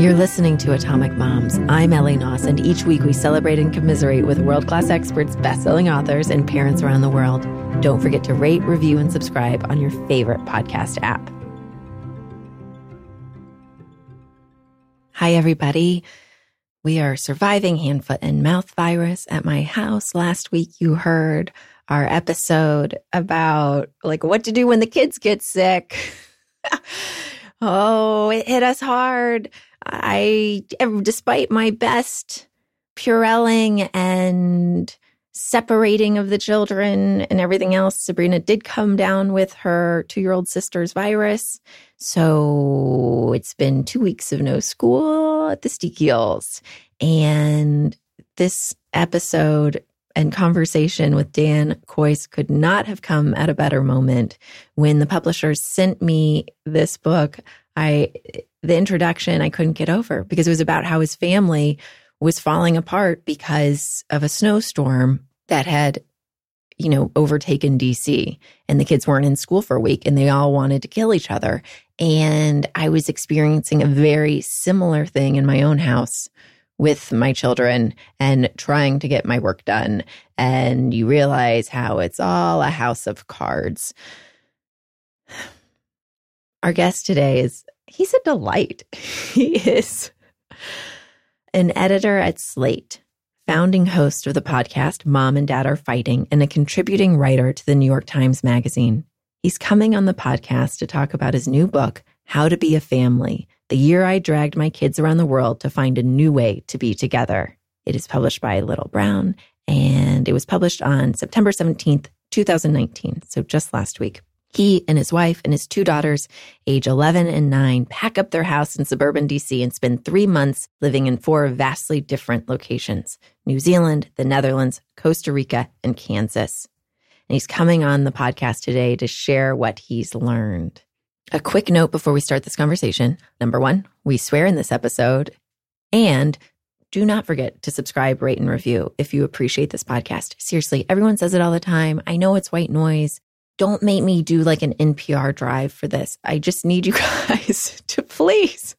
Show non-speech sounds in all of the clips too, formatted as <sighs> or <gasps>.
You're listening to Atomic Moms. I'm Ellie Knaus, and each week we celebrate and commiserate with world class experts, best selling authors, and parents around the world. Don't forget to rate, review, and subscribe on your favorite podcast app. Hi, everybody. We are surviving hand, foot, and mouth virus at my house. Last week, you heard our episode about like what to do when the kids get sick. <laughs> <laughs> oh, it hit us hard. I, despite my best purelling and separating of the children and everything else, Sabrina did come down with her two year old sister's virus. So it's been two weeks of no school at the Steakeels. And this episode and conversation with Dan Kois could not have come at a better moment. When the publishers sent me this book, I the introduction I couldn't get over because it was about how his family was falling apart because of a snowstorm that had you know overtaken DC and the kids weren't in school for a week and they all wanted to kill each other. And I was experiencing a very similar thing in my own house with my children and trying to get my work done and you realize how it's all a house of cards <sighs> our guest today is he's a delight. <laughs> he is an editor at Slate, founding host of the podcast Mom and Dad Are Fighting, and a contributing writer to the New York Times Magazine. He's coming on the podcast to talk about his new book, How to Be a Family The Year I Dragged My Kids Around the World to Find a New Way to Be Together. It is published by Little Brown, and it was published on September 17th, 2019, so just last week. He and his wife and his two daughters, age 11 and 9, pack up their house in suburban DC and spend three months living in four vastly different locations New Zealand, the Netherlands, Costa Rica, and Kansas. And he's coming on the podcast today to share what he's learned. A quick note before we start this conversation. Number one, we swear in this episode. And do not forget to subscribe, rate, and review if you appreciate this podcast. Seriously, everyone says it all the time. I know it's white noise don't make me do like an NPR drive for this. I just need you <laughs> guys to please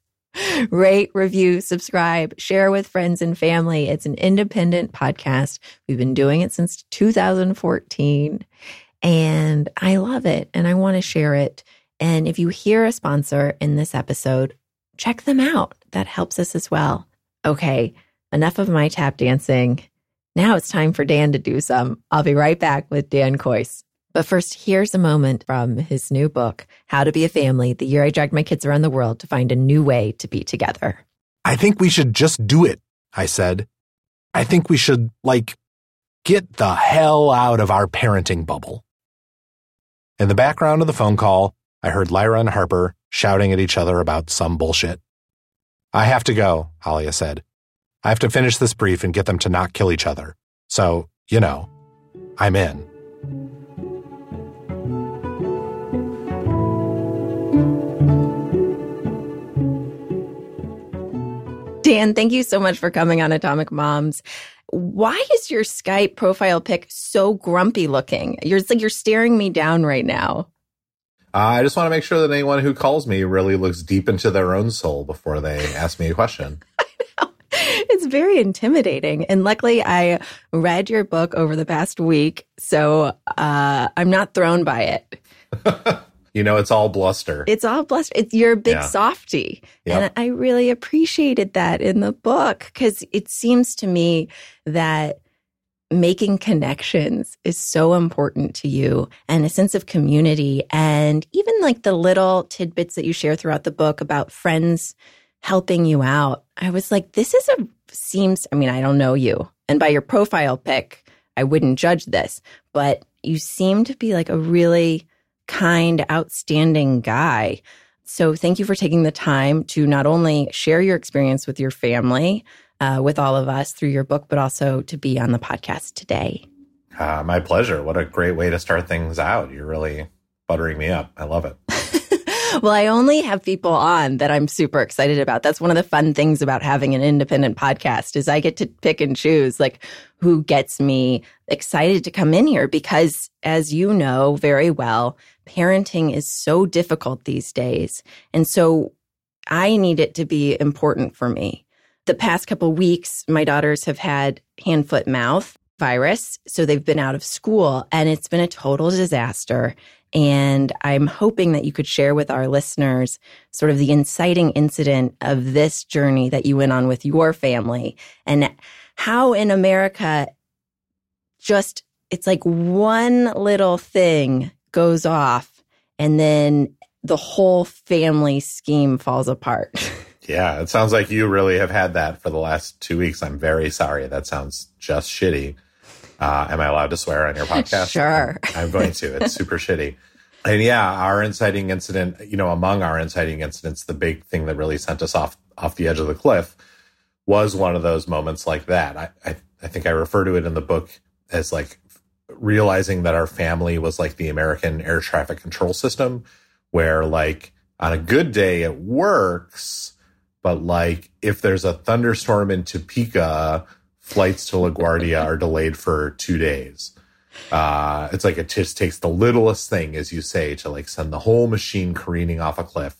rate, review, subscribe, share with friends and family. It's an independent podcast. We've been doing it since 2014 and I love it and I want to share it. And if you hear a sponsor in this episode, check them out. That helps us as well. Okay, enough of my tap dancing. Now it's time for Dan to do some. I'll be right back with Dan Kois. But first, here's a moment from his new book, How to Be a Family The Year I Dragged My Kids Around the World to Find a New Way to Be Together. I think we should just do it, I said. I think we should, like, get the hell out of our parenting bubble. In the background of the phone call, I heard Lyra and Harper shouting at each other about some bullshit. I have to go, Alia said. I have to finish this brief and get them to not kill each other. So, you know, I'm in. Dan, thank you so much for coming on Atomic Moms. Why is your Skype profile pic so grumpy looking? You're it's like you're staring me down right now. Uh, I just want to make sure that anyone who calls me really looks deep into their own soul before they ask me a question. <laughs> it's very intimidating. And luckily, I read your book over the past week, so uh, I'm not thrown by it. <laughs> You know, it's all bluster. It's all bluster. It's, you're a big yeah. softy. Yep. And I really appreciated that in the book because it seems to me that making connections is so important to you and a sense of community. And even like the little tidbits that you share throughout the book about friends helping you out. I was like, this is a seems, I mean, I don't know you. And by your profile pic, I wouldn't judge this, but you seem to be like a really kind, outstanding guy. So thank you for taking the time to not only share your experience with your family, uh, with all of us through your book, but also to be on the podcast today. Uh, my pleasure. What a great way to start things out. You're really buttering me up. I love it. <laughs> well, I only have people on that I'm super excited about. That's one of the fun things about having an independent podcast is I get to pick and choose like who gets me excited to come in here because as you know very well, parenting is so difficult these days. And so I need it to be important for me. The past couple weeks, my daughters have had hand, foot, mouth virus. So they've been out of school and it's been a total disaster. And I'm hoping that you could share with our listeners sort of the inciting incident of this journey that you went on with your family and how in America, just it's like one little thing goes off and then the whole family scheme falls apart. <laughs> yeah, it sounds like you really have had that for the last two weeks. I'm very sorry. That sounds just shitty. Uh, am I allowed to swear on your <laughs> podcast? Sure. I'm, I'm going to. It's super shitty. And yeah, our inciting incident, you know, among our inciting incidents, the big thing that really sent us off off the edge of the cliff was one of those moments like that. I, I, I think I refer to it in the book as like realizing that our family was like the American air traffic control system, where like on a good day it works, but like if there's a thunderstorm in Topeka, flights to LaGuardia are delayed for two days. Uh, it's like it just takes the littlest thing, as you say, to like send the whole machine careening off a cliff.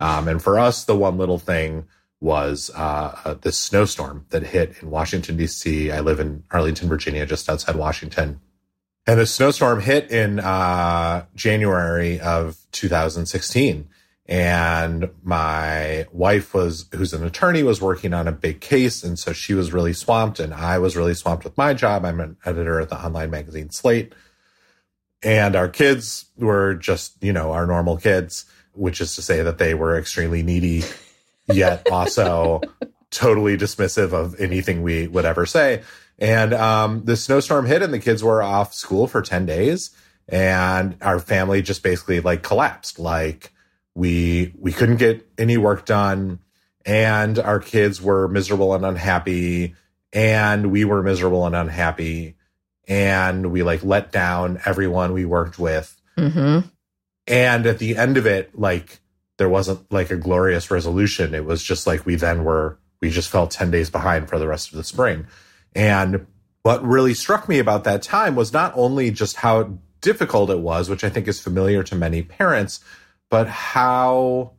Um, and for us, the one little thing was uh, uh, snowstorm that hit in Washington, D.C. I live in Arlington, Virginia, just outside Washington. And the snowstorm hit in uh, January of 2016 and my wife was who's an attorney was working on a big case. And so she was really swamped and i was really swamped with my job. I'm an editor at the online magazine slate. And our kids were just you know our normal kids which is to say that they were extremely needy yet also <laughs> totally dismissive of anything we would ever say. And um, the snowstorm hit and the kids were off school for 10 days. And our family just basically like collapsed. Like we we couldn't get any work done and our kids were miserable and unhappy and we were miserable and unhappy and we like let down everyone we worked with. Mm-hmm. and at the end of it like there wasn't like a glorious resolution. It was just like we then were we just felt 10 days behind for the rest of the spring. And what really struck me about that time was not only just how difficult it was which i think is familiar to many parents but how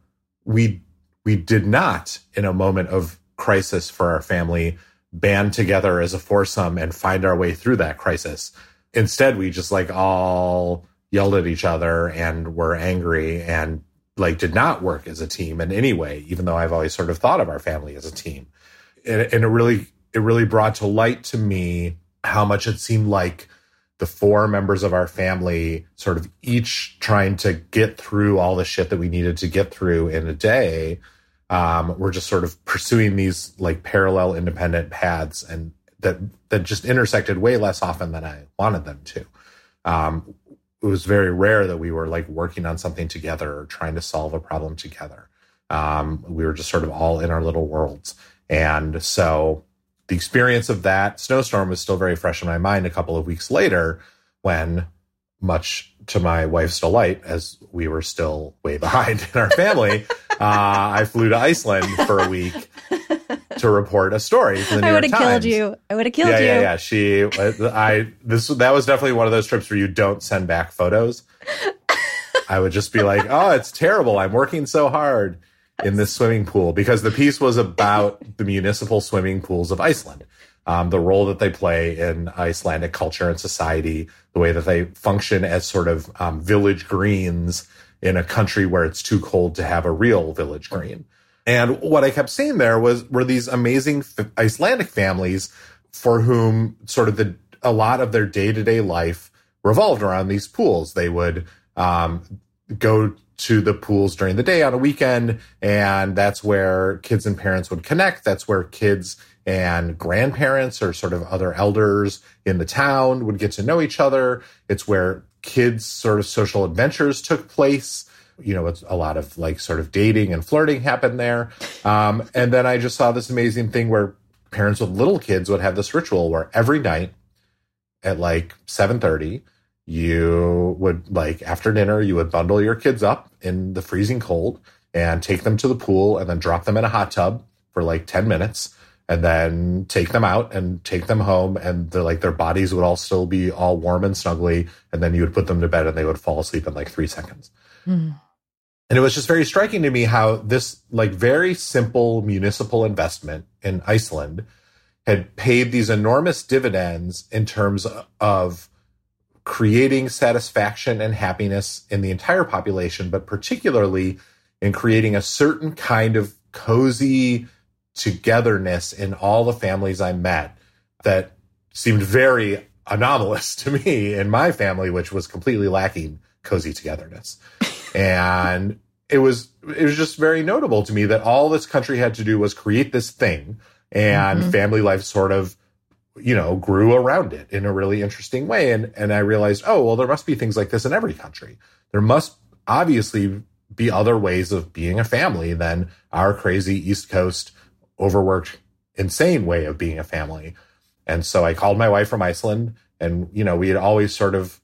we we did not in a moment of crisis for our family band together as a foursome and find our way through that crisis. Instead, we just like all yelled at each other and were angry and like did not work as a team in any way, even though I've always sort of thought of our family as a team. And, and it really, it really brought to light to me how much it seemed like the four members of our family sort of each trying to get through all the shit that we needed to get through in a day um, we're just sort of pursuing these like parallel independent paths and that that just intersected way less often than i wanted them to. Um, it was very rare that we were like working on something together or trying to solve a problem together. Um, we were just sort of all in our little worlds. And so the experience of that snowstorm was still very fresh in my mind a couple of weeks later when much to my wife's delight as we were still way behind <laughs> in our family uh, i flew to iceland for a week to report a story for the New I would have killed you. I would have killed yeah, you. Yeah, yeah, She, I, this, that was definitely one of those trips where you don't send back photos. I would just be like, oh, it's terrible. I'm working so hard in this swimming pool because the piece was about the municipal swimming pools of Iceland. Um, the role that they play in Icelandic culture and society, the way that they function as sort of um, village greens in a country where it's too cold to have a real village green. And what I kept seeing there was were these amazing f- Icelandic families for whom sort of the a lot of their day to day life revolved around these pools. They would um, go to the pools during the day on a weekend. And that's where kids and parents would connect. That's where kids and grandparents or sort of other elders in the town would get to know each other. It's where kids' sort of social adventures took place. You know, it's a lot of like sort of dating and flirting happened there. Um, and then I just saw this amazing thing where parents with little kids would have this ritual where every night at like 7:30 you would like after dinner, you would bundle your kids up in the freezing cold and take them to the pool and then drop them in a hot tub for like 10 minutes and then take them out and take them home and they're like their bodies would all still be all warm and snuggly and then you would put them to bed and they would fall asleep in like three seconds mm. and it was just very striking to me how this like very simple municipal investment in iceland had paid these enormous dividends in terms of creating satisfaction and happiness in the entire population but particularly in creating a certain kind of cozy togetherness in all the families I met that seemed very anomalous <laughs> to me in my family, which was completely lacking cozy togetherness. <laughs> and it was it was just very notable to me that all this country had to do was create this thing and mm-hmm. family life sort of you know grew around it in a really interesting way and and I realized oh well there must be things like this in every country there must obviously be other ways of being a family than our crazy east coast overworked, insane way of being a family. And so I called my wife from Iceland and, you know, we had always sort of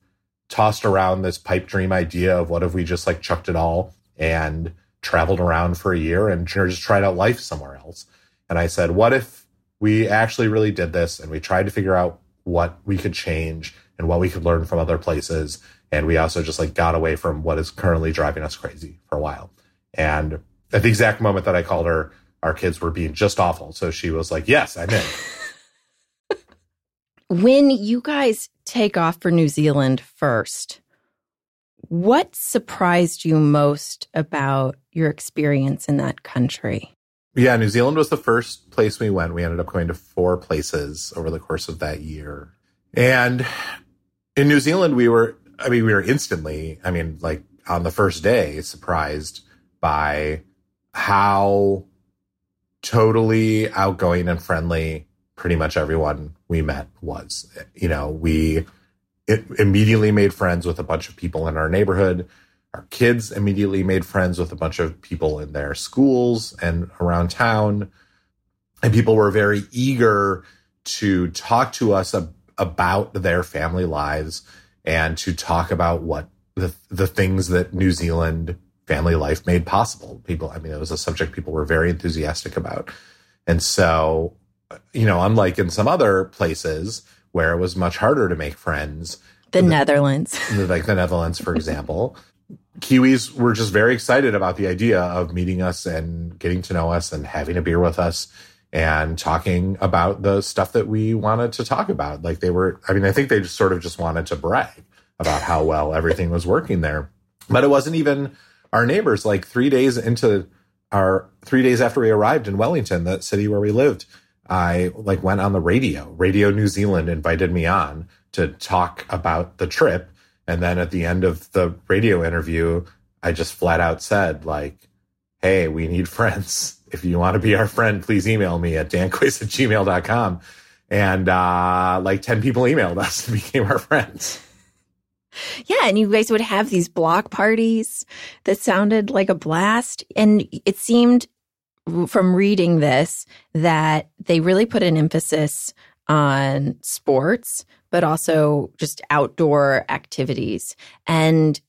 tossed around this pipe dream idea of what if we just like chucked it all and traveled around for a year and just tried out life somewhere else. And I said, what if we actually really did this and we tried to figure out what we could change and what we could learn from other places. And we also just like got away from what is currently driving us crazy for a while. And at the exact moment that I called her, our kids were being just awful. So she was like, Yes, I'm in. <laughs> when you guys take off for New Zealand first, what surprised you most about your experience in that country? Yeah, New Zealand was the first place we went. We ended up going to four places over the course of that year. And in New Zealand, we were, I mean, we were instantly, I mean, like on the first day, surprised by how totally outgoing and friendly pretty much everyone we met was. You know, we immediately made friends with a bunch of people in our neighborhood. Our kids immediately made friends with a bunch of people in their schools and around town. And people were very eager to talk to us ab- about their family lives and to talk about what the, the things that New Zealand family life made possible. People, I mean, it was a subject people were very enthusiastic about. And so, you know, unlike in some other places where it was much harder to make friends, the, the Netherlands, <laughs> like the Netherlands, for example, Kiwis were just very excited about the idea of meeting us and getting to know us and having a beer with us and talking about the stuff that we wanted to talk about. Like they were, I mean, I think they just sort of just wanted to brag about how well everything was working there. But it wasn't even our neighbors, like three days into our three days after we arrived in Wellington, that city where we lived, I like went on the radio. Radio New Zealand invited me on to talk about the trip. And then at the end of the radio interview, I just flat out said, like, hey, we need friends. <laughs> If you want to be our friend, please email me at dankois at gmail.com. And uh, like 10 people emailed <laughs> us and became our friends. Yeah, and you guys would have these block parties that sounded like a blast. And it seemed from reading this that they really put an emphasis on sports, but also just outdoor activities. And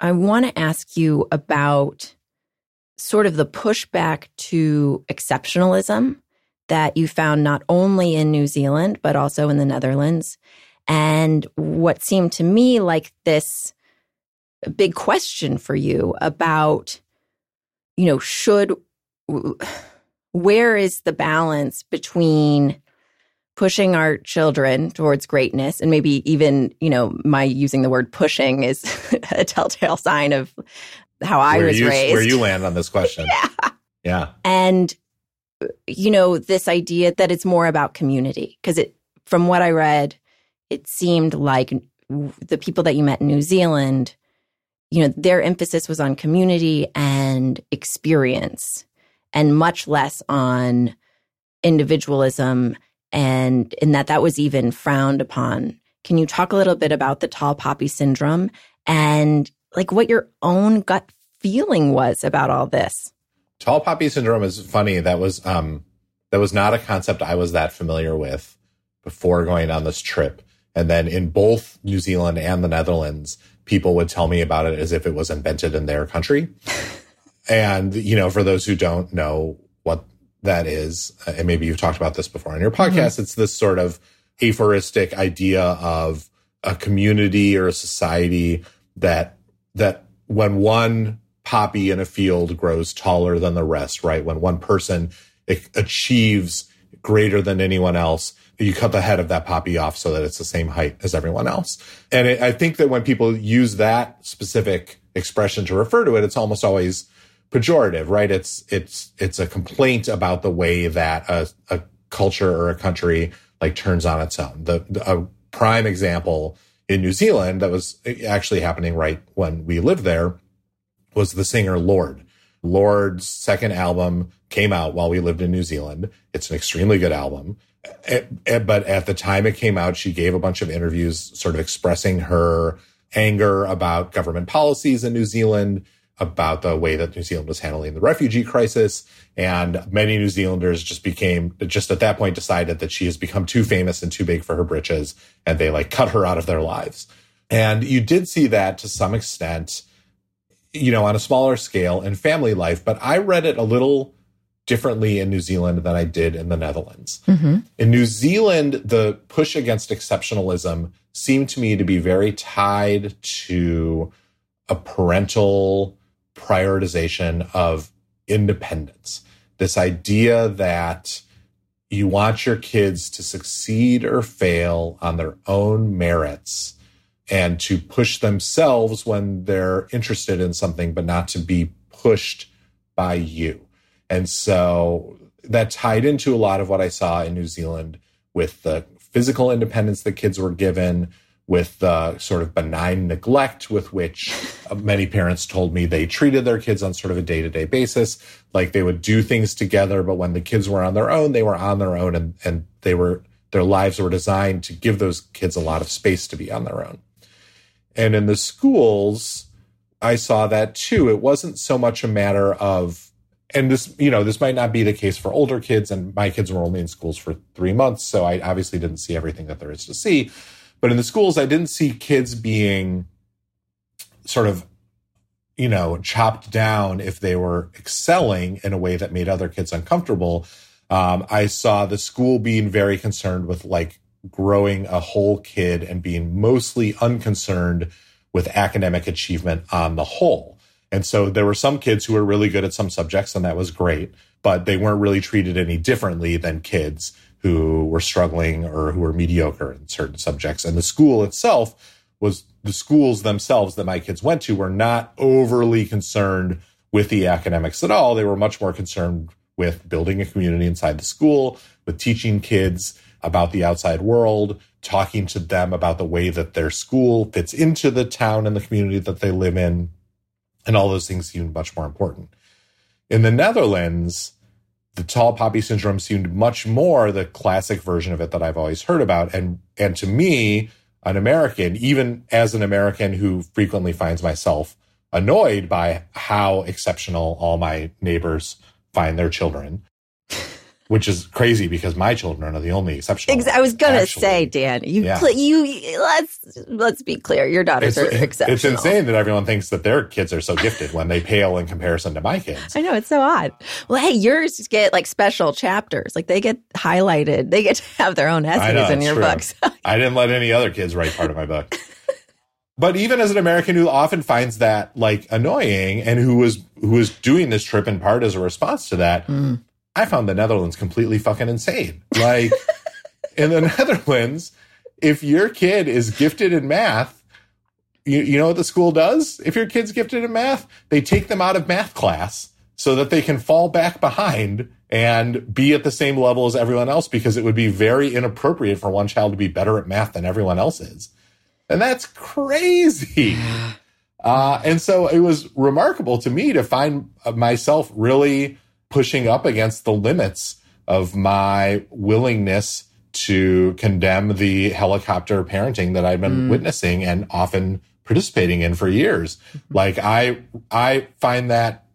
I want to ask you about sort of the pushback to exceptionalism that you found not only in New Zealand, but also in the Netherlands and what seemed to me like this big question for you about, you know, should, <sighs> where is the balance between pushing our children towards greatness and maybe even, you know, my using the word pushing is <laughs> a telltale sign of how I where was you, raised. Where you land on this question. <laughs> yeah. Yeah. And, you know, this idea that it's more about community because it, from what I read, it seemed like the people that you met in New Zealand, you know, their emphasis was on community and experience and much less on individualism and in that that was even frowned upon. Can you talk a little bit about the tall poppy syndrome and like what your own gut feeling was about all this? Tall poppy syndrome is funny. That was um that was not a concept I was that familiar with before going on this trip And then in both New Zealand and the Netherlands, people would tell me about it as if it was invented in their country. <laughs> and, you know, for those who don't know that is, uh, and maybe you've talked about this before on your podcast, mm-hmm. it's this sort of aphoristic idea of a community or a society that, that when one poppy in a field grows taller than the rest, right? When one person achieves greater than anyone else, you cut the head of that poppy off so that it's the same height as everyone else. And it, I think that when people use that specific expression to refer to it, it's almost always pejorative, right? It's, it's, it's a complaint about the way that a, a culture or a country like turns on its own. The, the, a prime example in New Zealand that was actually happening right when we lived there was the singer Lorde. Lorde's second album came out while we lived in New Zealand. It's an extremely good album. But at the time it came out, she gave a bunch of interviews sort of expressing her anger about government policies in New Zealand, about the way that New Zealand was handling the refugee crisis. And many New Zealanders just became, just at that point decided that she has become too famous and too big for her britches. And they like cut her out of their lives. And you did see that to some extent you know, on a smaller scale in family life, but I read it a little differently in New Zealand than I did in the Netherlands. Mm-hmm. In New Zealand, the push against exceptionalism seemed to me to be very tied to a parental prioritization of independence. This idea that you want your kids to succeed or fail on their own merits and to push themselves when they're interested in something, but not to be pushed by you. And so that tied into a lot of what I saw in New Zealand with the physical independence that kids were given, with the sort of benign neglect with which uh, many parents told me they treated their kids on sort of a day to day basis. Like they would do things together, but when the kids were on their own, they were on their own and, and they were, their lives were designed to give those kids a lot of space to be on their own. And in the schools, I saw that too. It wasn't so much a matter of, and this, you know, this might not be the case for older kids, and my kids were only in schools for three months. So I obviously didn't see everything that there is to see. But in the schools, I didn't see kids being sort of, you know, chopped down if they were excelling in a way that made other kids uncomfortable. Um, I saw the school being very concerned with like growing a whole kid and being mostly unconcerned with academic achievement on the whole. And so there were some kids who were really good at some subjects, and that was great, but they weren't really treated any differently than kids who were struggling or who were mediocre in certain subjects. And the school itself was the schools themselves that my kids went to were not overly concerned with the academics at all. They were much more concerned with building a community inside the school, with teaching kids about the outside world, talking to them about the way that their school fits into the town and the community that they live in. And all those things seemed much more important. In the Netherlands, the tall poppy syndrome seemed much more the classic version of it that I've always heard about. And, and to me, an American, even as an American who frequently finds myself annoyed by how exceptional all my neighbors find their children, which is crazy because my children are the only exception. I was gonna actually. say, Dan, you, yeah. cl- you let's let's be clear, your daughters it's, are exceptional. It's insane that everyone thinks that their kids are so gifted when they pale in comparison to my kids. I know it's so odd. Well, hey, yours get like special chapters, like they get highlighted, they get to have their own essays know, in your true. books. <laughs> I didn't let any other kids write part of my book. but even as an American who often finds that like annoying and who was who was doing this trip in part as a response to that, mm. I found the Netherlands completely fucking insane. Like <laughs> in the Netherlands, if your kid is gifted in math, you, you know what the school does? If your kid's gifted in math, they take them out of math class so that they can fall back behind and be at the same level as everyone else because it would be very inappropriate for one child to be better at math than everyone else is. And that's crazy. <gasps> Uh, and so it was remarkable to me to find myself really pushing up against the limits of my willingness to condemn the helicopter parenting that I've been mm. witnessing and often participating in for years. Like I, I find that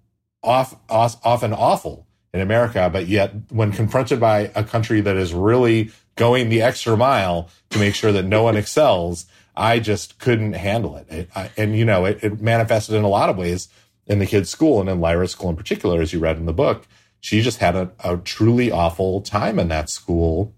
off, off, often awful in America, but yet when confronted by a country that is really going the extra mile to make sure that no one excels. I just couldn't handle it. it I, and, you know, it, it manifested in a lot of ways in the kids' school and in Lyra's school in particular, as you read in the book. She just had a, a truly awful time in that school,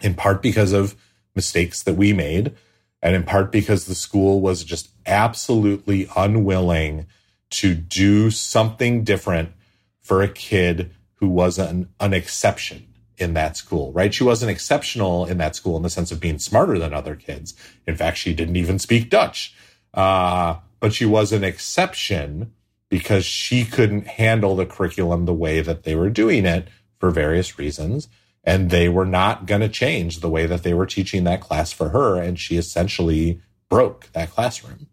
in part because of mistakes that we made, and in part because the school was just absolutely unwilling to do something different for a kid who was an, an exception in that school, right? She wasn't exceptional in that school in the sense of being smarter than other kids. In fact, she didn't even speak Dutch. Uh, but she was an exception because she couldn't handle the curriculum the way that they were doing it for various reasons. And they were not going to change the way that they were teaching that class for her. And she essentially broke that classroom.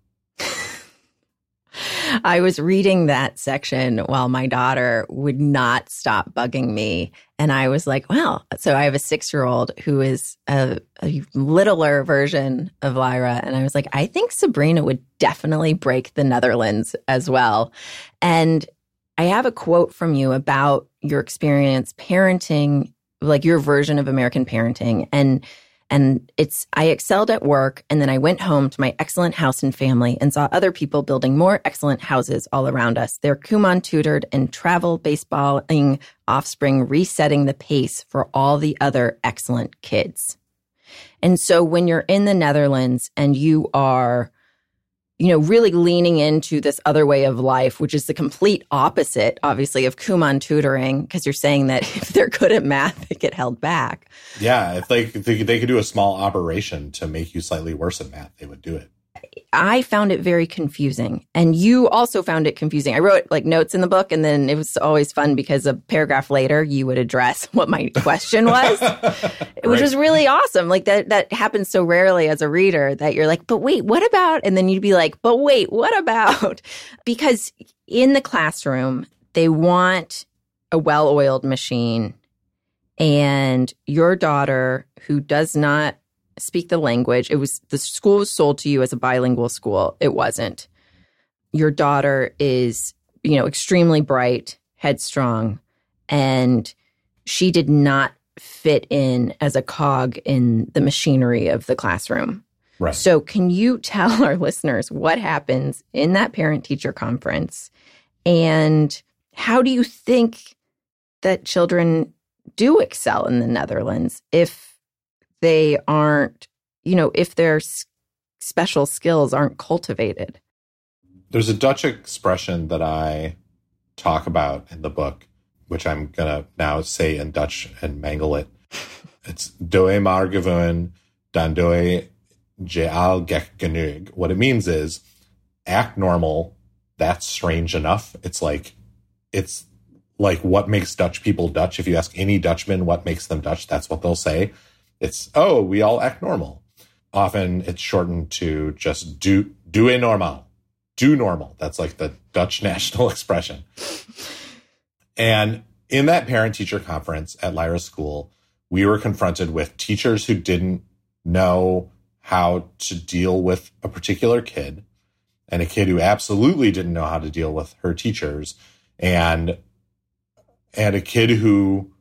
<laughs> I was reading that section while my daughter would not stop bugging me. And I was like, well, so I have a six year old who is a, a, littler version of Lyra. And I was like, I think Sabrina would definitely break the Netherlands as well. And I have a quote from you about your experience parenting, like your version of American parenting. And and it's, I excelled at work and then I went home to my excellent house and family and saw other people building more excellent houses all around us. Their Kumon tutored and travel baseballing offspring resetting the pace for all the other excellent kids. And so when you're in the Netherlands and you are you know, really leaning into this other way of life, which is the complete opposite, obviously, of Kumon tutoring, because you're saying that <laughs> if they're good at math, they get held back. Yeah, if they, if they could do a small operation to make you slightly worse at math, they would do it. I found it very confusing. And you also found it confusing. I wrote like notes in the book, and then it was always fun because a paragraph later you would address <laughs> what my question was, <laughs> which right. was really awesome. Like that that happens so rarely as a reader that you're like, but wait, what about? And then you'd be like, but wait, what about? <laughs> because in the classroom, they want a well-oiled machine. And your daughter, who does not speak the language. It was the school was sold to you as a bilingual school. It wasn't. Your daughter is, you know, extremely bright, headstrong, and she did not fit in as a cog in the machinery of the classroom. Right. So, can you tell <laughs> our listeners what happens in that parent teacher conference and how do you think that children do excel in the Netherlands if they aren't, you know, if their special skills aren't cultivated. There's a Dutch expression that I talk about in the book, which I'm going to now say in Dutch and mangle it. <laughs> It's doe maar gewoon, dan doe je al gek genoeg. What it means is act normal. That's strange enough. It's like, it's like what makes Dutch people Dutch. If you ask any Dutchman what makes them Dutch, that's what they'll say. It's, oh, we all act normal. Often it's shortened to just do, do a normal, do normal. That's like the Dutch <laughs> national expression. And in that parent teacher conference at Lyra School, we were confronted with teachers who didn't know how to deal with a particular kid and a kid who absolutely didn't know how to deal with her teachers and and a kid who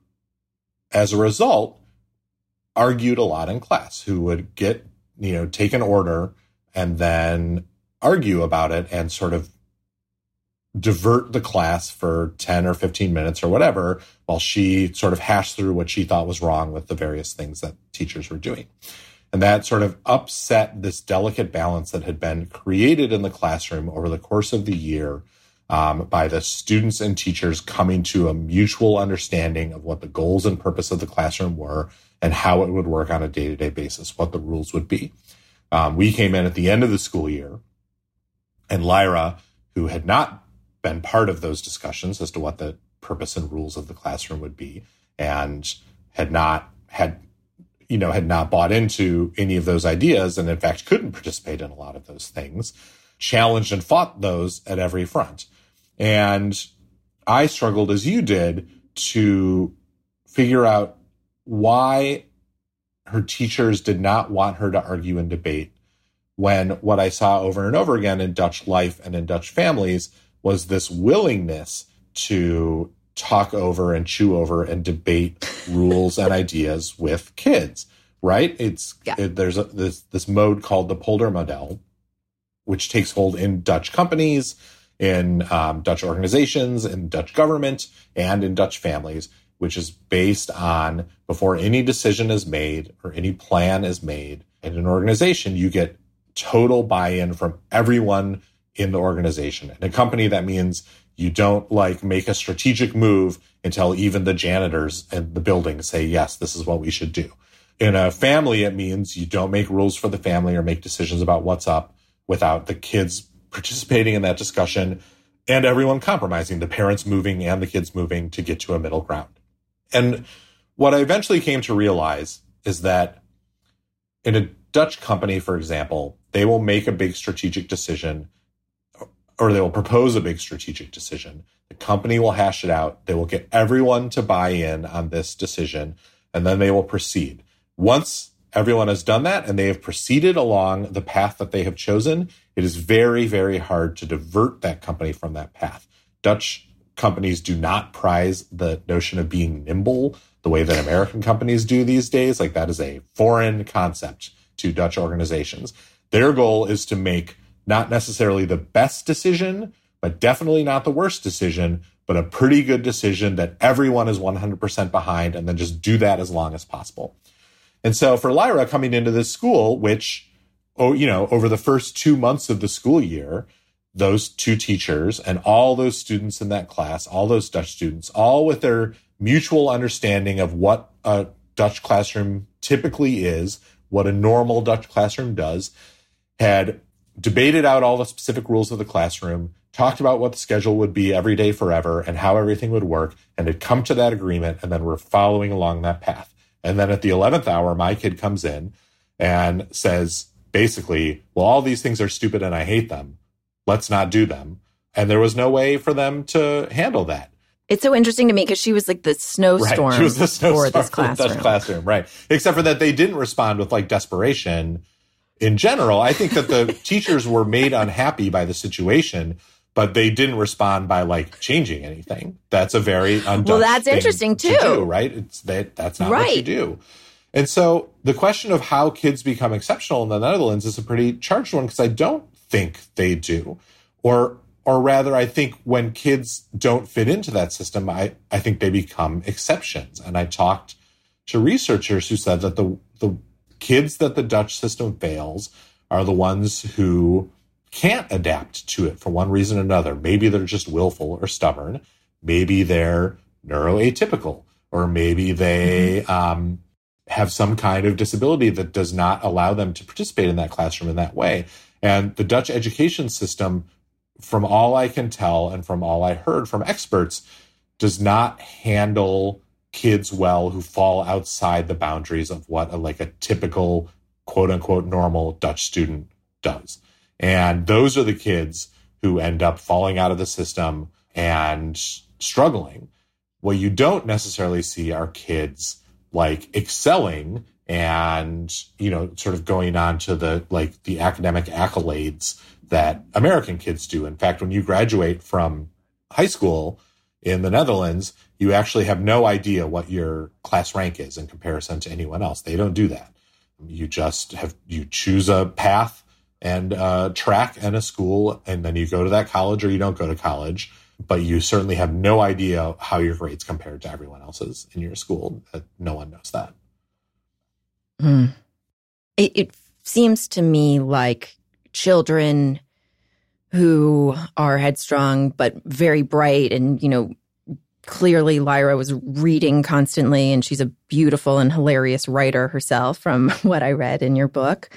as a result argued a lot in class, who would get, you know, take an order and then argue about it and sort of divert the class for 10 or 15 minutes or whatever while she sort of hashed through what she thought was wrong with the various things that teachers were doing. And that sort of upset this delicate balance that had been created in the classroom over the course of the year um, by the students and teachers coming to a mutual understanding of what the goals and purpose of the classroom were and how it would work on a day to day basis, what the rules would be. Um, we came in at the end of the school year, and Lyra, who had not been part of those discussions as to what the purpose and rules of the classroom would be, and had not had you know had not bought into any of those ideas, and in fact couldn't participate in a lot of those things, challenged and fought those at every front. And I struggled as you did to figure out why her teachers did not want her to argue and debate when what I saw over and over again in Dutch life and in Dutch families was this willingness to talk over and chew over and debate rules and ideas with kids, right? It's Yeah. it, there's a, this this mode called the Polder model, which takes hold in Dutch companies, in um, Dutch organizations, in Dutch government, and in Dutch families, which is based on before any decision is made or any plan is made in an organization, you get total buy-in from everyone in the organization. In a company, that means you don't like make a strategic move until even the janitors in the building say, yes, this is what we should do. In a family, it means you don't make rules for the family or make decisions about what's up without the kids participating in that discussion and everyone compromising, the parents moving and the kids moving to get to a middle ground. And what I eventually came to realize is that in a Dutch company, for example, they will make a big strategic decision or they will propose a big strategic decision. The company will hash it out. They will get everyone to buy in on this decision, and then they will proceed. Once everyone has done that and they have proceeded along the path that they have chosen, it is very, very hard to divert that company from that path. Dutch companies do not prize the notion of being nimble the way that American companies do these days. Like that is a foreign concept to Dutch organizations. Their goal is to make not necessarily the best decision, but definitely not the worst decision, but a pretty good decision that everyone is 100% behind, and then just do that as long as possible. And so for Lyra coming into this school, which, oh, you know, over the first two months of the school year, those two teachers and all those students in that class, all those Dutch students, all with their mutual understanding of what a Dutch classroom typically is, what a normal Dutch classroom does, had debated out all the specific rules of the classroom, talked about what the schedule would be every day forever and how everything would work, and had come to that agreement. And then we're following along that path. And then at the 11th hour, my kid comes in and says, basically, well, all these things are stupid and I hate them. Let's not do them. And there was no way for them to handle that. It's so interesting to me because she was like the snowstorm Right. She was the snowstorm <laughs> for this classroom. Classroom, right? Except for that they didn't respond with like desperation. In general, I think that the <laughs> teachers were made unhappy by the situation, but they didn't respond by like changing anything. That's a very Well, that's thing interesting, to too. do, right? It's that that's not what you do. And so the question of how kids become exceptional in the Netherlands is a pretty charged one because I don't think they do. Or or rather I think when kids don't fit into that system, I, I think they become exceptions. And I talked to researchers who said that the the kids that the Dutch system fails are the ones who can't adapt to it for one reason or another. Maybe they're just willful or stubborn. Maybe they're neuroatypical, or maybe they um, have some kind of disability that does not allow them to participate in that classroom in that way. And the Dutch education system, from all I can tell and from all I heard from experts, does not handle kids well who fall outside the boundaries of what a, like a typical quote unquote normal Dutch student does. And those are the kids who end up falling out of the system and struggling. What you don't necessarily see are kids like excelling and, you know, sort of going on to the like the academic accolades that American kids do. In fact, when you graduate from high school in the Netherlands, you actually have no idea what your class rank is in comparison to anyone else. They don't do that. You just have you choose a path and a track and a school, and then you go to that college or you don't go to college. But you certainly have no idea how your grades compared to everyone else's in your school. Uh, No one knows that. Hmm. It, it seems to me like children who are headstrong but very bright and you know clearly lyra was reading constantly and she's a beautiful and hilarious writer herself from <laughs> what i read in your book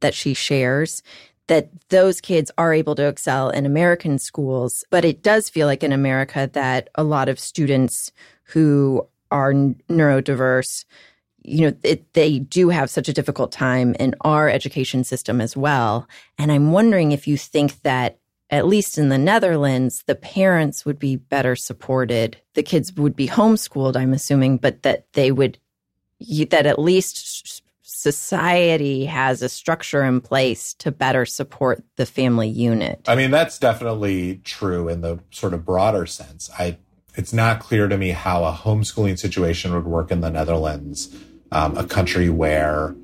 that she shares that those kids are able to excel in american schools. But it does feel like in america that a lot of students who are neurodiverse you know, it, they do have such a difficult time in our education system as well. And I'm wondering if you think that, at least in the Netherlands, the parents would be better supported. The kids would be homeschooled, I'm assuming, but that they would, that at least society has a structure in place to better support the family unit. I mean, that's definitely true in the sort of broader sense. I it's not clear to me how a homeschooling situation would work in the Netherlands, um, a country where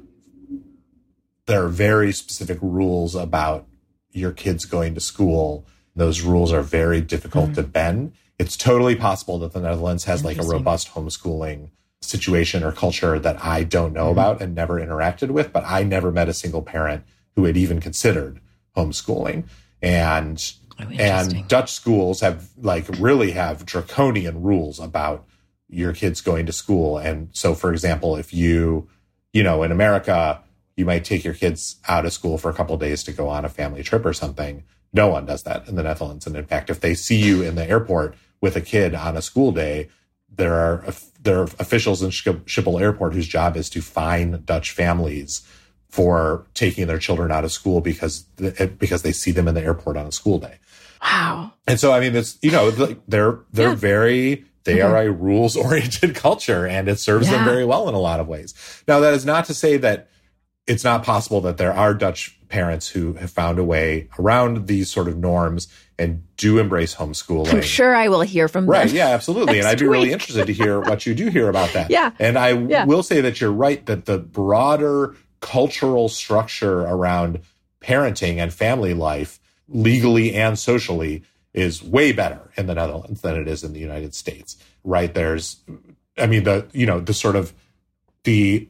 there are very specific rules about your kids going to school. Those rules are very difficult mm-hmm. to bend. It's totally possible that the Netherlands has like a robust homeschooling situation or culture that I don't know mm-hmm. about and never interacted with, but I never met a single parent who had even considered homeschooling. And oh, and Dutch schools have like really have draconian rules about your kids going to school. And so for example, if you, you know, in America, you might take your kids out of school for a couple of days to go on a family trip or something. No one does that in the Netherlands. And in fact, if they see you in the airport with a kid on a school day, there are there are officials in Schiphol Airport whose job is to fine Dutch families for taking their children out of school because eh, because they see them in the airport on a school day. Wow. And so I mean it's you know they're they're yeah. very they mm-hmm. are a rules <laughs> oriented culture and it serves yeah. them very well in a lot of ways. Now that is not to say that it's not possible that there are Dutch parents who have found a way around these sort of norms and do embrace homeschooling. I'm sure I will hear from right, them. Right. Yeah, absolutely. <laughs> and I'd be week. really interested to hear what you do hear about that. <laughs> yeah. And I yeah. will say that you're right that the broader cultural structure around parenting and family life, legally and socially, is way better in the Netherlands than it is in the United States. Right. There's, I mean, the, you know, the sort of the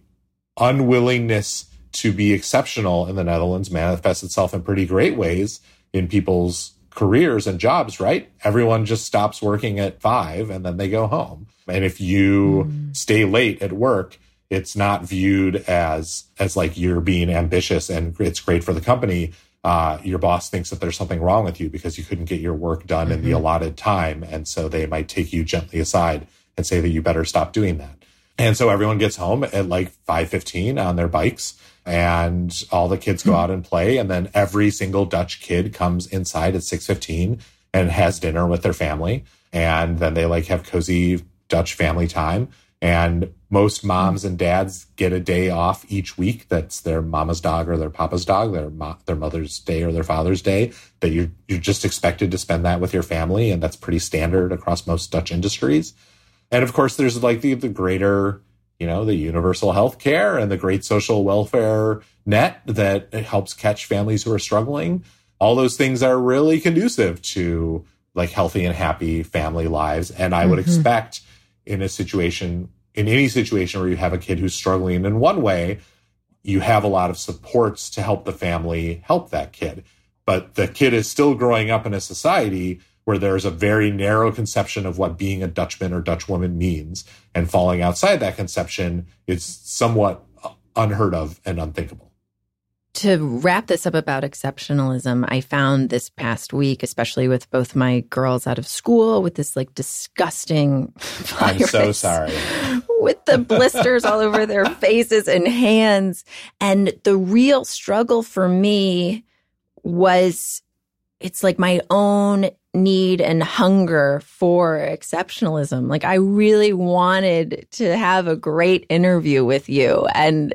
unwillingness to be exceptional in the Netherlands manifests itself in pretty great ways in people's careers and jobs, right? Everyone just stops working at five and then they go home. And if you mm. stay late at work, it's not viewed as as like you're being ambitious and it's great for the company. Uh, your boss thinks that there's something wrong with you because you couldn't get your work done mm-hmm. in the mm-hmm. allotted time, and so they might take you gently aside and say that you better stop doing that. And so everyone gets home at like 5:15 on their bikes and all the kids go hmm. out and play and then every single Dutch kid comes inside at 6:15 and has dinner with their family and then they like have cozy Dutch family time and most moms and dads get a day off each week that's their mama's dog or their papa's dog their mo- their mother's day or their father's day that you you're just expected to spend that with your family and that's pretty standard across most Dutch industries and of course there's like the the greater you know, the universal health care and the great social welfare net that helps catch families who are struggling. All those things are really conducive to like healthy and happy family lives. And I would mm-hmm. expect in a situation, in any situation where you have a kid who's struggling in one way, you have a lot of supports to help the family help that kid. But the kid is still growing up in a society where there's a very narrow conception of what being a Dutchman or Dutchwoman means. And falling outside that conception is somewhat unheard of and unthinkable. To wrap this up about exceptionalism, I found this past week, especially with both my girls out of school, with this like disgusting. <laughs> I'm so sorry. With the blisters all over their <laughs> faces and hands. And the real struggle for me was it's like my own need and hunger for exceptionalism. Like I really wanted to have a great interview with you. And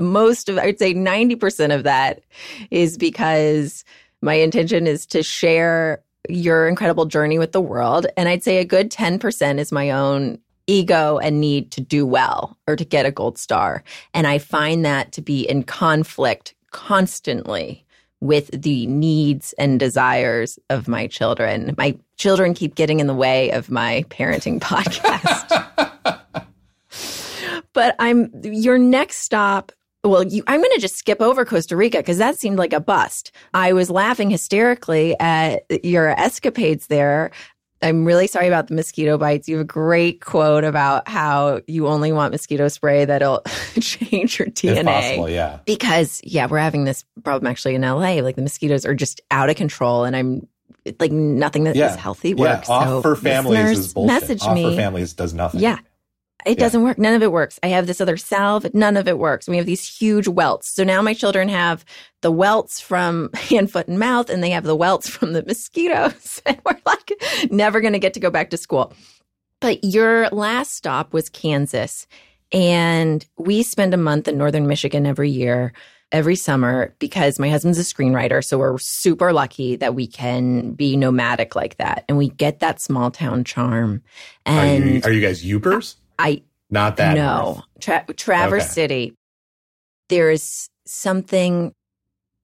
most of, I'd say 90% of that is because my intention is to share your incredible journey with the world. And I'd say a good 10% is my own ego and need to do well or to get a gold star. And I find that to be in conflict constantly with the needs and desires of my children. My children keep getting in the way of my parenting <laughs> podcast. But I'm your next stop. Well, you, I'm going to just skip over Costa Rica because that seemed like a bust. I was laughing hysterically at your escapades there. I'm really sorry about the mosquito bites. You have a great quote about how you only want mosquito spray that'll <laughs> change your DNA. If possible, yeah. Because yeah, we're having this problem actually in LA. Like the mosquitoes are just out of control, and I'm like nothing that yeah. is healthy works. Yeah, off so for families is bullshit. Message off me. for families does nothing. Yeah, it yeah. doesn't work. None of it works. I have this other salve. None of it works. We have these huge welts. So now my children have the welts from <laughs> hand, foot, and mouth, and they have the welts from the mosquitoes. <laughs> And we're like never going to get to go back to school. But your last stop was Kansas. And we spend a month in northern Michigan every year. every summer because my husband's a screenwriter. So we're super lucky that we can be nomadic like that. And we get that small town charm. And are you, are you guys Yoopers? I, not that. No, Tra- Traverse okay. City. There is something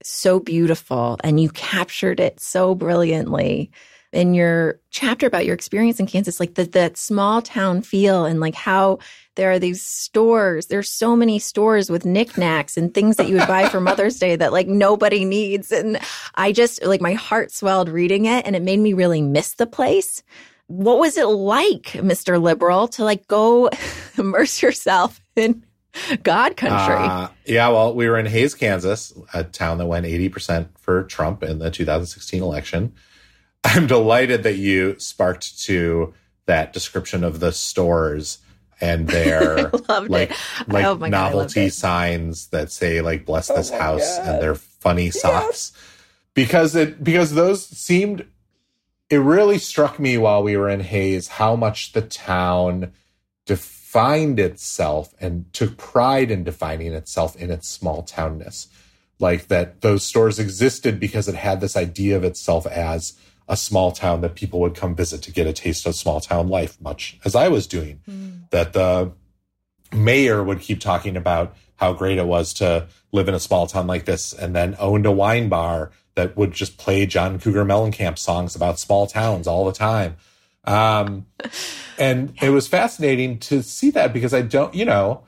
so beautiful and you captured it so brilliantly in your chapter about your experience in Kansas, like the, that small town feel and like how there are these stores. There's so many stores with knickknacks and things that you would buy for <laughs> Mother's Day that like nobody needs. And I just like my heart swelled reading it and it made me really miss the place. What was it like, Mr. Liberal, to like go <laughs> immerse yourself in God country? Uh, yeah, well, we were in Hays, Kansas, a town that went 80% for Trump in the 2016 election. <laughs> I'm delighted that you sparked to that description of the stores and their <laughs> like it. like oh novelty God, signs that say like bless this oh house God. and their funny socks. Yes. Because it because those seemed it really struck me while we were in Hays how much the town defined itself and took pride in defining itself in its small townness. Like that those stores existed because it had this idea of itself as a small town that people would come visit to get a taste of small town life, much as I was doing. Mm. That the mayor would keep talking about how great it was to live in a small town like this and then owned a wine bar that would just play John Cougar Mellencamp songs about small towns all the time. Um, <laughs> and it was fascinating to see that because I don't, you know,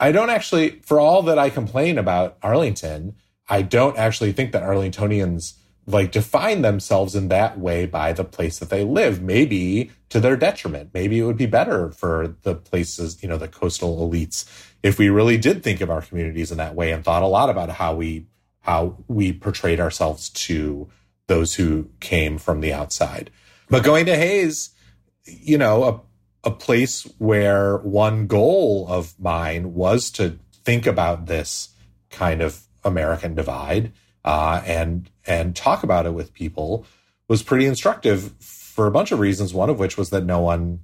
I don't actually, for all that I complain about Arlington, I don't actually think that Arlingtonians like define themselves in that way by the place that they live, maybe to their detriment. Maybe it would be better for the places, you know, the coastal elites, if we really did think of our communities in that way and thought a lot about how we how we portrayed ourselves to those who came from the outside. But going to Hays, you know, a, a place where one goal of mine was to think about this kind of American divide uh, and and talk about it with people was pretty instructive for a bunch of reasons. One of which was that no one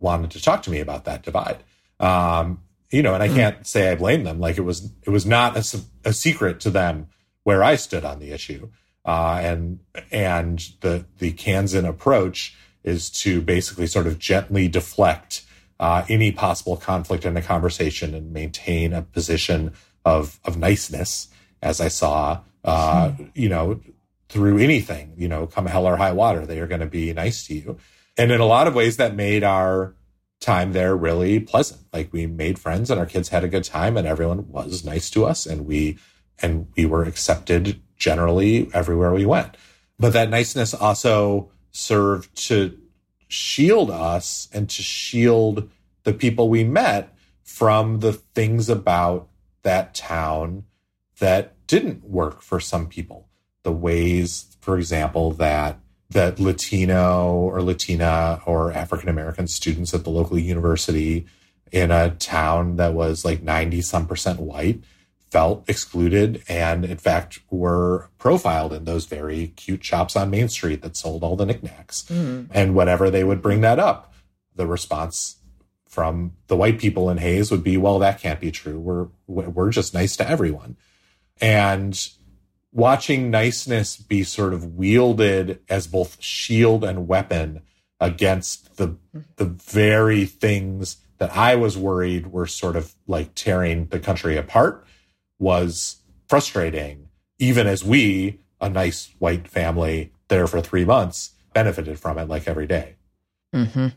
wanted to talk to me about that divide. Um, you know, and I mm. can't say I blame them. Like it was it was not a, a secret to them where I stood on the issue. Uh, and and the the Kansan approach is to basically sort of gently deflect uh, any possible conflict in a conversation and maintain a position of of niceness, as I saw uh, hmm. you know, through anything, you know, come hell or high water, they are going to be nice to you. And in a lot of ways, that made our time there really pleasant. Like we made friends and our kids had a good time and everyone was nice to us and we, and we were accepted generally everywhere we went. But that niceness also served to shield us and to shield the people we met from the things about that town that didn't work for some people. The ways, for example, that that Latino or Latina or African American students at the local university in a town that was like 90 some percent white felt excluded and in fact were profiled in those very cute shops on Main Street that sold all the knickknacks. Mm. And whenever they would bring that up, the response from the white people in Hays would be, well, that can't be true. We're, we're just nice to everyone and watching niceness be sort of wielded as both shield and weapon against the the very things that I was worried were sort of like tearing the country apart was frustrating even as we a nice white family there for 3 months benefited from it like every day. Mm-hmm.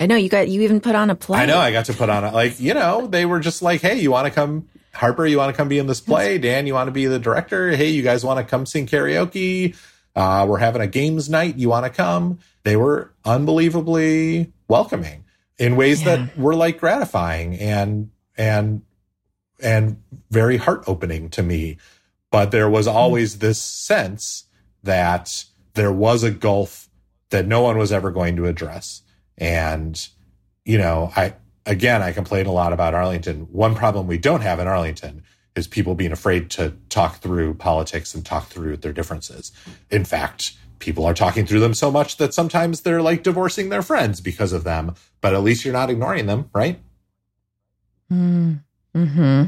I know you got you even put on a play. I know I got to put on a like you know they were just like hey you want to come Harper, you want to come be in this play? Dan, you want to be the director? Hey, you guys want to come sing karaoke? Uh, we're having a games night. You want to come? They were unbelievably welcoming in ways yeah. that were like gratifying and, and, and very heart opening to me. But there was hmm. always this sense that there was a gulf that no one was ever going to address. And, you know, I, again, I complain a lot about Arlington. One problem we don't have in Arlington is people being afraid to talk through politics and talk through their differences. In fact, people are talking through them so much that sometimes they're like divorcing their friends because of them, but at least you're not ignoring them, right? Mm, hmm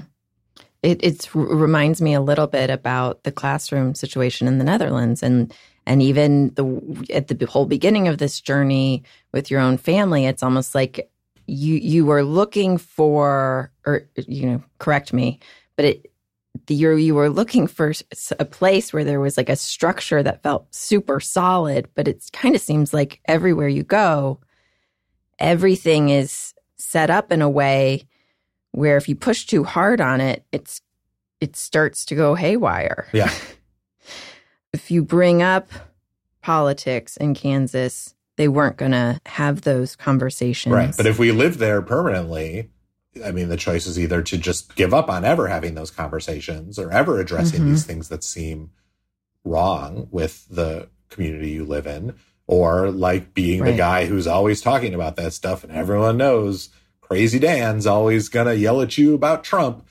it reminds me a little bit about the classroom situation in the Netherlands and and even the at the whole beginning of this journey with your own family it's almost like you you were looking for or you know correct me but it you you were looking for a place where there was like a structure that felt super solid but it kind of seems like everywhere you go everything is set up in a way where if you push too hard on it it's it starts to go haywire yeah <laughs> if you bring up politics in Kansas they weren't going to have those conversations. Right. But if we live there permanently, I mean, the choice is either to just give up on ever having those conversations or ever addressing mm-hmm. these things that seem wrong with the community you live in, or like being right. the guy who's always talking about that stuff and everyone knows crazy Dan's always going to yell at you about Trump.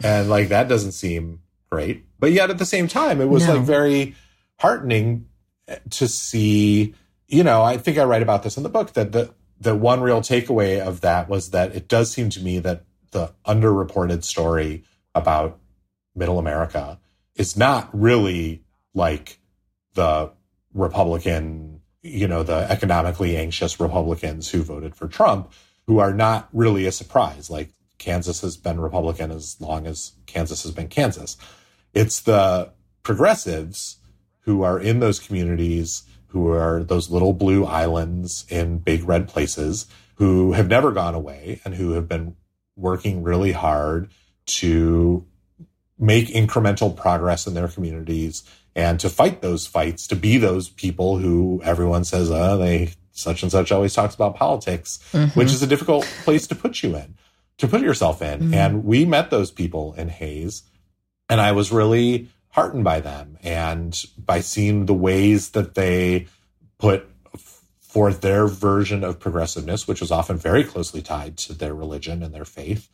And like that doesn't seem great. But yet at the same time, it was no. like very heartening eh, to see you know, I think I write about this in the book that the the one real takeaway of that was that it does seem to me that the underreported story about middle America is not really like the Republican, you know, the economically anxious Republicans who voted for Trump, who are not really a surprise. Like Kansas has been Republican as long as Kansas has been Kansas. It's the progressives who are in those communities who are those little blue islands in big red places who have never gone away and who have been working really hard to make incremental progress in their communities and to fight those fights, to be those people who everyone says, oh, they such and such always talks about politics, mm-hmm. which is a difficult place to put you in, to put yourself in. Mm-hmm. And we met those people in Hays, And I was really heartened by them and by seeing the ways that they put forth their version of progressiveness, which was often very closely tied to their religion and their faith,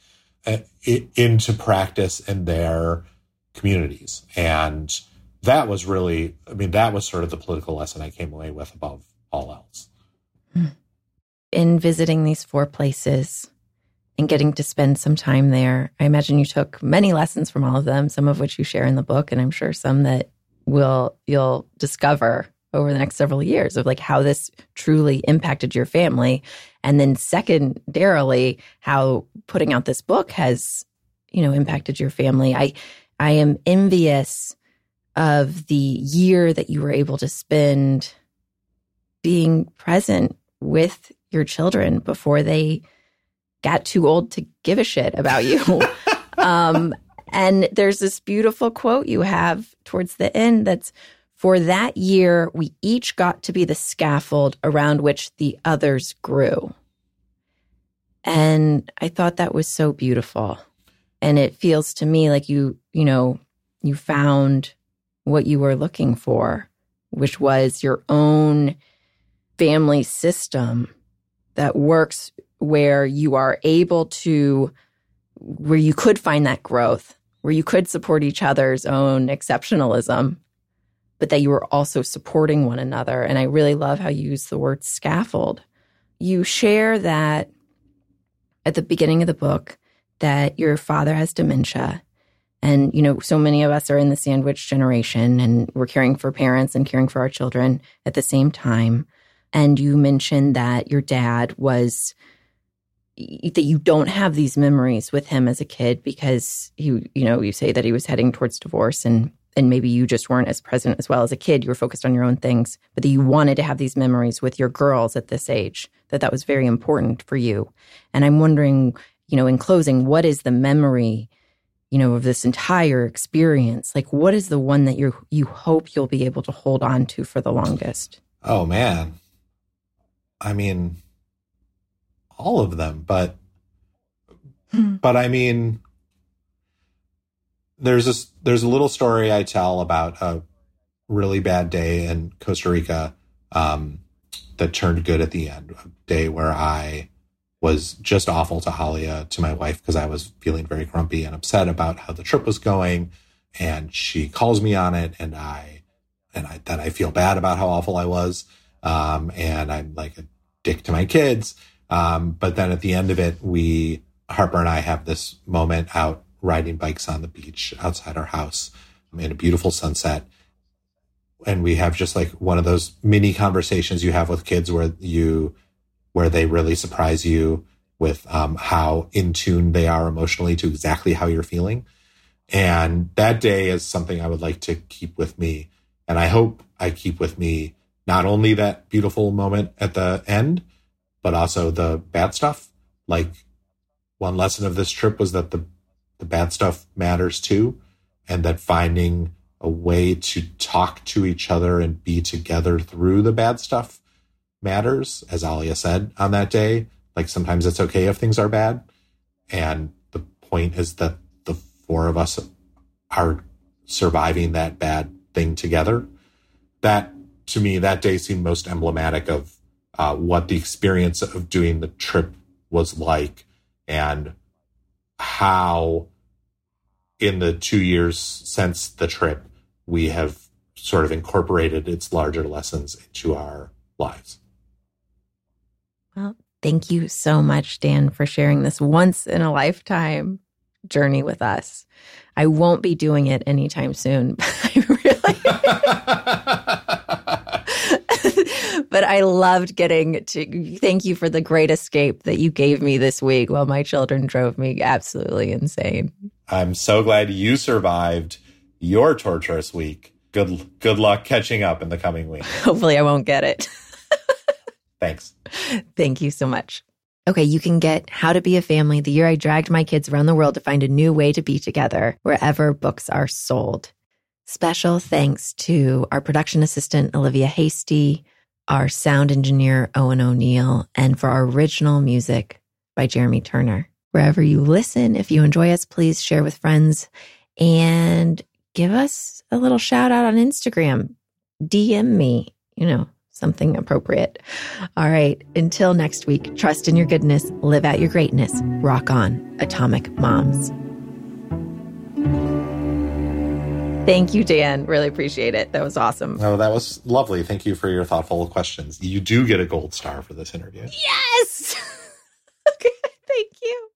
uh, into practice in their communities. And that was really, I mean, that was sort of the political lesson I came away with above all else. In visiting these four places, and getting to spend some time there. I imagine you took many lessons from all of them, some of which you share in the book, and I'm sure some that will you'll discover over the next several years of like how this truly impacted your family. And then secondarily, how putting out this book has, you know, impacted your family. I I am envious of the year that you were able to spend being present with your children before they got too old to give a shit about you. <laughs> um, and there's this beautiful quote you have towards the end that's for that year, we each got to be the scaffold around which the others grew. And I thought that was so beautiful. And it feels to me like you, you know, you found what you were looking for, which was your own family system that works where you are able to, where you could find that growth, where you could support each other's own exceptionalism, but that you were also supporting one another. And I really love how you use the word scaffold. You share that at the beginning of the book that your father has dementia. And, you know, so many of us are in the sandwich generation and we're caring for parents and caring for our children at the same time. And you mentioned that your dad was that you don't have these memories with him as a kid because you you know you say that he was heading towards divorce and and maybe you just weren't as present as well as a kid. You were focused on your own things but that you wanted to have these memories with your girls at this age that that was very important for you. And i'm wondering you know in closing what is the memory you know of this entire experience? Like what is the one that you you hope you'll be able to hold on to for the longest? Oh man i mean all of them, but hmm. but I mean, there's a there's a little story I tell about a really bad day in Costa Rica um, that turned good at the end. A day where I was just awful to Alia, to my wife, because I was feeling very grumpy and upset about how the trip was going. And she calls me on it, and I and I then I feel bad about how awful I was. Um, and I'm like a dick to my kids. Um, but then at the end of it, we, Harper and I have this moment out riding bikes on the beach outside our house in a beautiful sunset. And we have just like one of those mini conversations you have with kids where you, where they really surprise you with um, how in tune they are emotionally to exactly how you're feeling. And that day is something I would like to keep with me. And I hope I keep with me not only that beautiful moment at the end, but also the bad stuff. Like one lesson of this trip was that the, the bad stuff matters too. And that finding a way to talk to each other and be together through the bad stuff matters, as Alia said on that day. Like sometimes it's okay if things are bad. And the point is that the four of us are surviving that bad thing together. That to me, that day seemed most emblematic of uh, what the experience of doing the trip was like and how in the two years since the trip, we have sort of incorporated its larger lessons into our lives. Well, thank you so much, Dan, for sharing this once in a lifetime journey with us. I won't be doing it anytime soon. <laughs> I really. <laughs> but I loved getting to thank you for the great escape that you gave me this week while my children drove me absolutely insane. I'm so glad you survived your torturous week. Good good luck catching up in the coming week. <laughs> Hopefully I won't get it. <laughs> Thanks. Thank you so much. Okay, you can get How to Be a Family, the year I dragged my kids around the world to find a new way to be together, wherever books are sold. Special thanks to our production assistant, Olivia Hasty, our sound engineer, Owen O'Neill, and for our original music by Jeremy Turner. Wherever you listen, if you enjoy us, please share with friends and give us a little shout out on Instagram. DM me, you know, something appropriate. All right. Until next week, trust in your goodness, live out your greatness, rock on, Atomic Moms. Thank you, Dan. Really appreciate it. That was awesome. No, oh, that was lovely. Thank you for your thoughtful questions. You do get a gold star for this interview. Yes. <laughs> okay. Thank you.